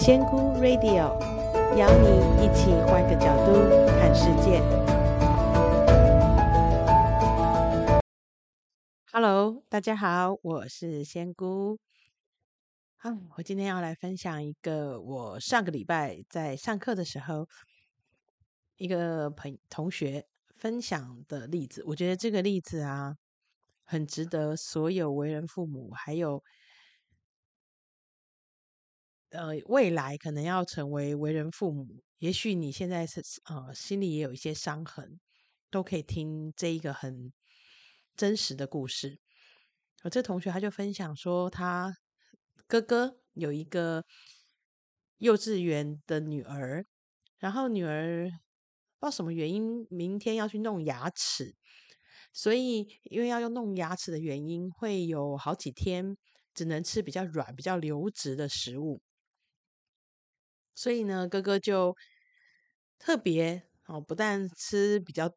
仙姑 Radio 邀你一起换个角度看世界。Hello，大家好，我是仙姑。好，我今天要来分享一个我上个礼拜在上课的时候，一个朋同学分享的例子。我觉得这个例子啊，很值得所有为人父母，还有。呃，未来可能要成为为人父母，也许你现在是呃心里也有一些伤痕，都可以听这一个很真实的故事。我这同学他就分享说，他哥哥有一个幼稚园的女儿，然后女儿不知道什么原因，明天要去弄牙齿，所以因为要用弄牙齿的原因，会有好几天只能吃比较软、比较流质的食物。所以呢，哥哥就特别哦，不但吃比较，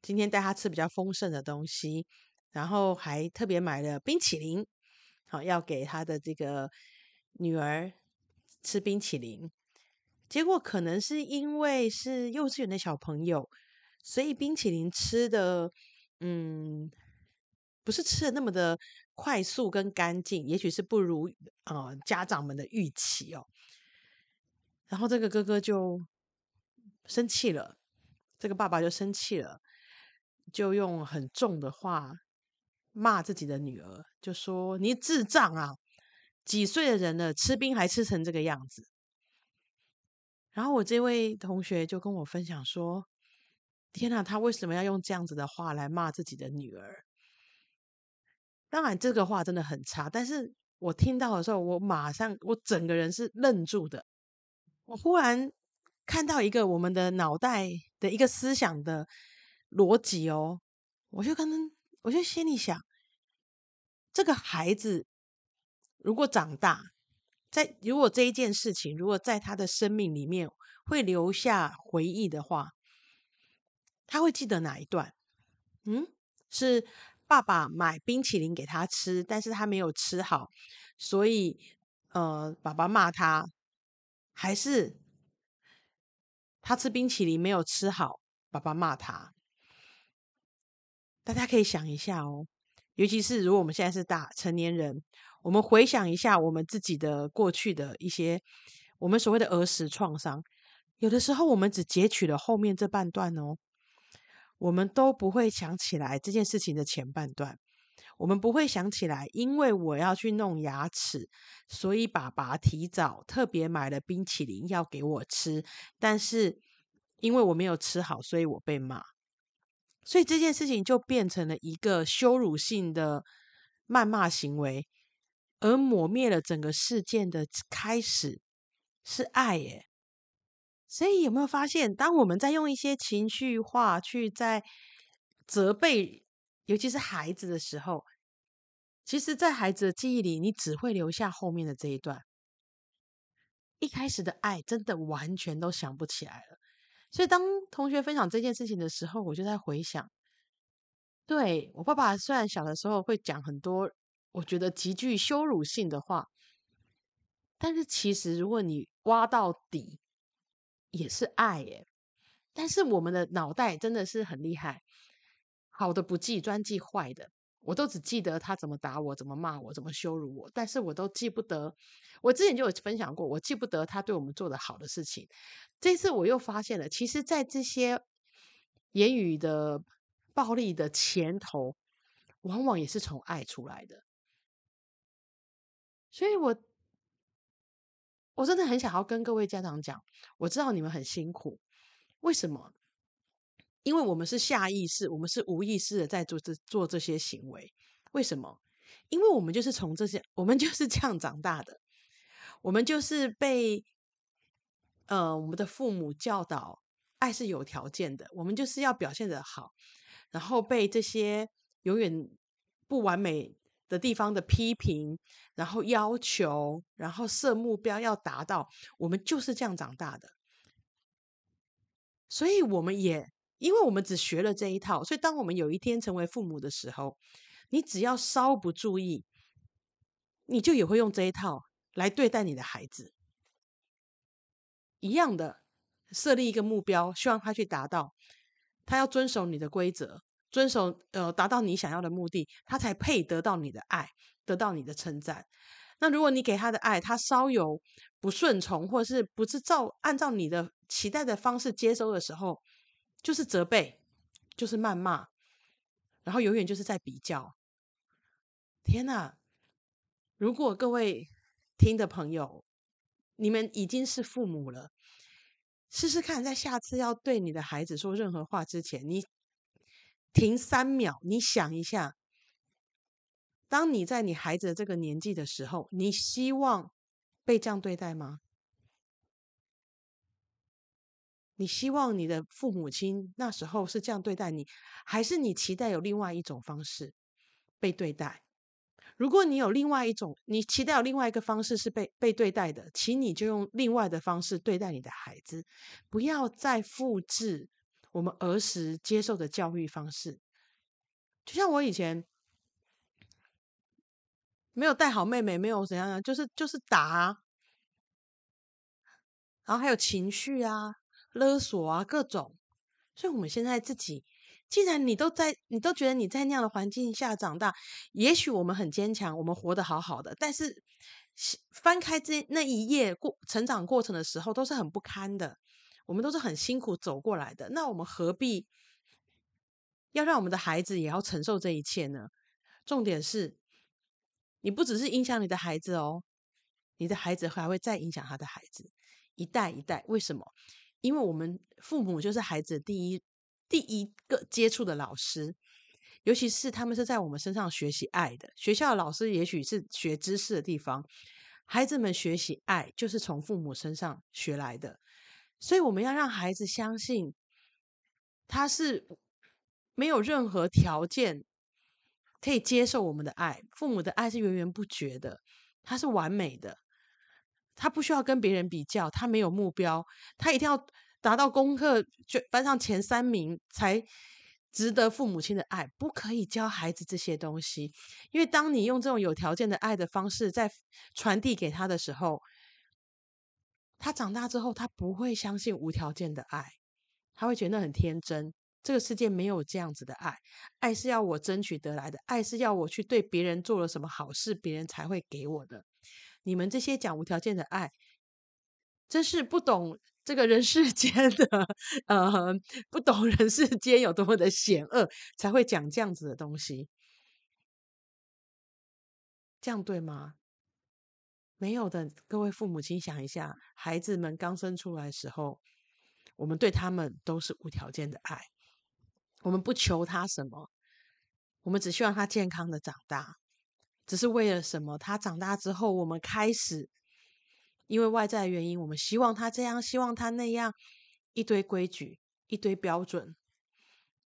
今天带他吃比较丰盛的东西，然后还特别买了冰淇淋，好要给他的这个女儿吃冰淇淋。结果可能是因为是幼稚园的小朋友，所以冰淇淋吃的，嗯，不是吃的那么的快速跟干净，也许是不如呃家长们的预期哦。然后这个哥哥就生气了，这个爸爸就生气了，就用很重的话骂自己的女儿，就说：“你智障啊！几岁的人了，吃冰还吃成这个样子。”然后我这位同学就跟我分享说：“天哪，他为什么要用这样子的话来骂自己的女儿？”当然，这个话真的很差，但是我听到的时候，我马上我整个人是愣住的。我忽然看到一个我们的脑袋的一个思想的逻辑哦，我就跟我就心里想，这个孩子如果长大，在如果这一件事情如果在他的生命里面会留下回忆的话，他会记得哪一段？嗯，是爸爸买冰淇淋给他吃，但是他没有吃好，所以呃，爸爸骂他。还是他吃冰淇淋没有吃好，爸爸骂他。大家可以想一下哦，尤其是如果我们现在是大成年人，我们回想一下我们自己的过去的一些我们所谓的儿时创伤，有的时候我们只截取了后面这半段哦，我们都不会想起来这件事情的前半段。我们不会想起来，因为我要去弄牙齿，所以爸爸提早特别买了冰淇淋要给我吃。但是因为我没有吃好，所以我被骂。所以这件事情就变成了一个羞辱性的谩骂行为，而抹灭了整个事件的开始是爱耶。所以有没有发现，当我们在用一些情绪化去在责备？尤其是孩子的时候，其实，在孩子的记忆里，你只会留下后面的这一段。一开始的爱真的完全都想不起来了。所以，当同学分享这件事情的时候，我就在回想：对，我爸爸虽然小的时候会讲很多我觉得极具羞辱性的话，但是其实如果你挖到底，也是爱耶。但是我们的脑袋真的是很厉害。好的不记，专记坏的。我都只记得他怎么打我，怎么骂我，怎么羞辱我，但是我都记不得。我之前就有分享过，我记不得他对我们做的好的事情。这次我又发现了，其实，在这些言语的暴力的前头，往往也是从爱出来的。所以我我真的很想要跟各位家长讲，我知道你们很辛苦，为什么？因为我们是下意识，我们是无意识的在做这做这些行为。为什么？因为我们就是从这些，我们就是这样长大的。我们就是被呃我们的父母教导，爱是有条件的，我们就是要表现的好，然后被这些永远不完美的地方的批评，然后要求，然后设目标要达到，我们就是这样长大的。所以我们也。因为我们只学了这一套，所以当我们有一天成为父母的时候，你只要稍不注意，你就也会用这一套来对待你的孩子。一样的设立一个目标，希望他去达到，他要遵守你的规则，遵守呃达到你想要的目的，他才配得到你的爱，得到你的称赞。那如果你给他的爱，他稍有不顺从，或是不是照按照你的期待的方式接收的时候，就是责备，就是谩骂，然后永远就是在比较。天哪！如果各位听的朋友，你们已经是父母了，试试看，在下次要对你的孩子说任何话之前，你停三秒，你想一下。当你在你孩子这个年纪的时候，你希望被这样对待吗？你希望你的父母亲那时候是这样对待你，还是你期待有另外一种方式被对待？如果你有另外一种，你期待有另外一个方式是被被对待的，请你就用另外的方式对待你的孩子，不要再复制我们儿时接受的教育方式。就像我以前。没有带好妹妹，没有怎样，就是就是打啊，然后还有情绪啊、勒索啊各种。所以我们现在自己，既然你都在，你都觉得你在那样的环境下长大，也许我们很坚强，我们活得好好的，但是翻开这那一页过成长过程的时候，都是很不堪的。我们都是很辛苦走过来的，那我们何必要让我们的孩子也要承受这一切呢？重点是。你不只是影响你的孩子哦，你的孩子还会再影响他的孩子，一代一代。为什么？因为我们父母就是孩子第一第一个接触的老师，尤其是他们是在我们身上学习爱的。学校老师也许是学知识的地方，孩子们学习爱就是从父母身上学来的。所以我们要让孩子相信，他是没有任何条件。可以接受我们的爱，父母的爱是源源不绝的，他是完美的，他不需要跟别人比较，他没有目标，他一定要达到功课就班上前三名才值得父母亲的爱，不可以教孩子这些东西，因为当你用这种有条件的爱的方式在传递给他的时候，他长大之后他不会相信无条件的爱，他会觉得很天真。这个世界没有这样子的爱，爱是要我争取得来的，爱是要我去对别人做了什么好事，别人才会给我的。你们这些讲无条件的爱，真是不懂这个人世间的，呃，不懂人世间有多么的险恶，才会讲这样子的东西。这样对吗？没有的，各位父母亲想一下，孩子们刚生出来的时候，我们对他们都是无条件的爱。我们不求他什么，我们只希望他健康的长大，只是为了什么？他长大之后，我们开始因为外在的原因，我们希望他这样，希望他那样，一堆规矩，一堆标准，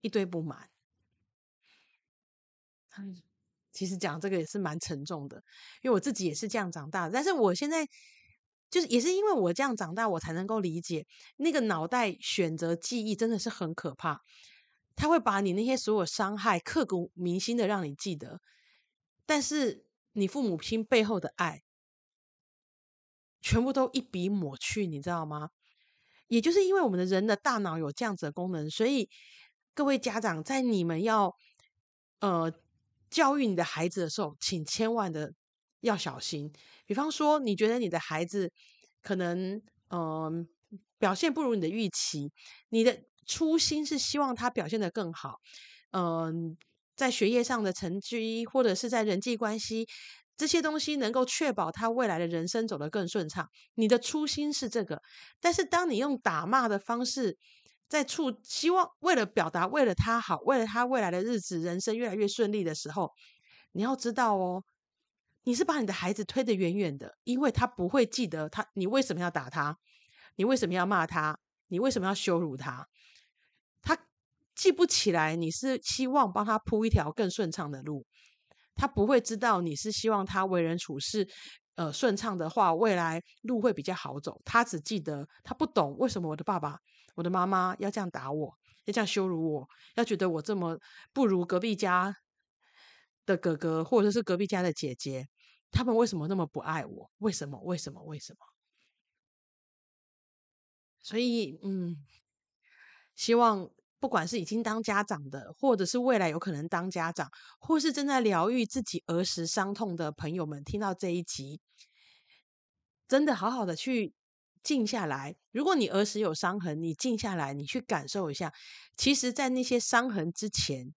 一堆不满。其实讲这个也是蛮沉重的，因为我自己也是这样长大的。但是我现在就是也是因为我这样长大，我才能够理解那个脑袋选择记忆真的是很可怕。他会把你那些所有伤害刻骨铭心的让你记得，但是你父母亲背后的爱，全部都一笔抹去，你知道吗？也就是因为我们的人的大脑有这样子的功能，所以各位家长在你们要呃教育你的孩子的时候，请千万的要小心。比方说，你觉得你的孩子可能嗯、表现不如你的预期，你的。初心是希望他表现得更好，嗯、在学业上的成绩，或者是在人际关系这些东西，能够确保他未来的人生走得更顺畅。你的初心是这个，但是当你用打骂的方式，在处希望为了表达为了他好，为了他未来的日子人生越来越顺利的时候，你要知道哦，你是把你的孩子推得远远的，因为他不会记得他你为什么要打他，你为什么要骂他，你为什么要羞辱他。记不起来，你是希望帮他铺一条更顺畅的路，他不会知道你是希望他为人处事，呃，顺畅的话，未来路会比较好走。他只记得，他不懂为什么我的爸爸、我的妈妈要这样打我，要这样羞辱我，要觉得我这么不如隔壁家的哥哥，或者是隔壁家的姐姐，他们为什么那么不爱我？为什么？为什么？为什么？所以，嗯，希望不管是已经当家长的，或者是未来有可能当家长，或是正在疗愈自己儿时伤痛的朋友们，听到这一集，真的好好的去静下来。如果你儿时有伤痕，你静下来，你去感受一下，其实，在那些伤痕之前，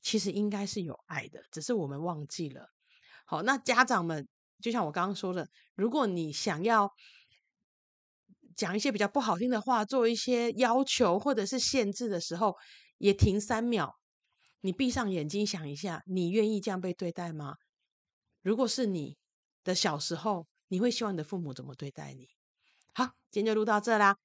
其实应该是有爱的，只是我们忘记了。好，那家长们，就像我刚刚说的，如果你想要。讲一些比较不好听的话，做一些要求或者是限制的时候，也停三秒。你闭上眼睛想一下，你愿意这样被对待吗？如果是你的小时候，你会希望你的父母怎么对待你？好，今天就录到这啦。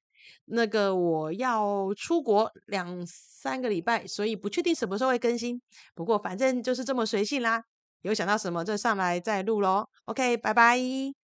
那个我要出国两三个礼拜，所以不确定什么时候会更新。不过反正就是这么随性啦。有想到什么就上来再录喽。OK，拜拜。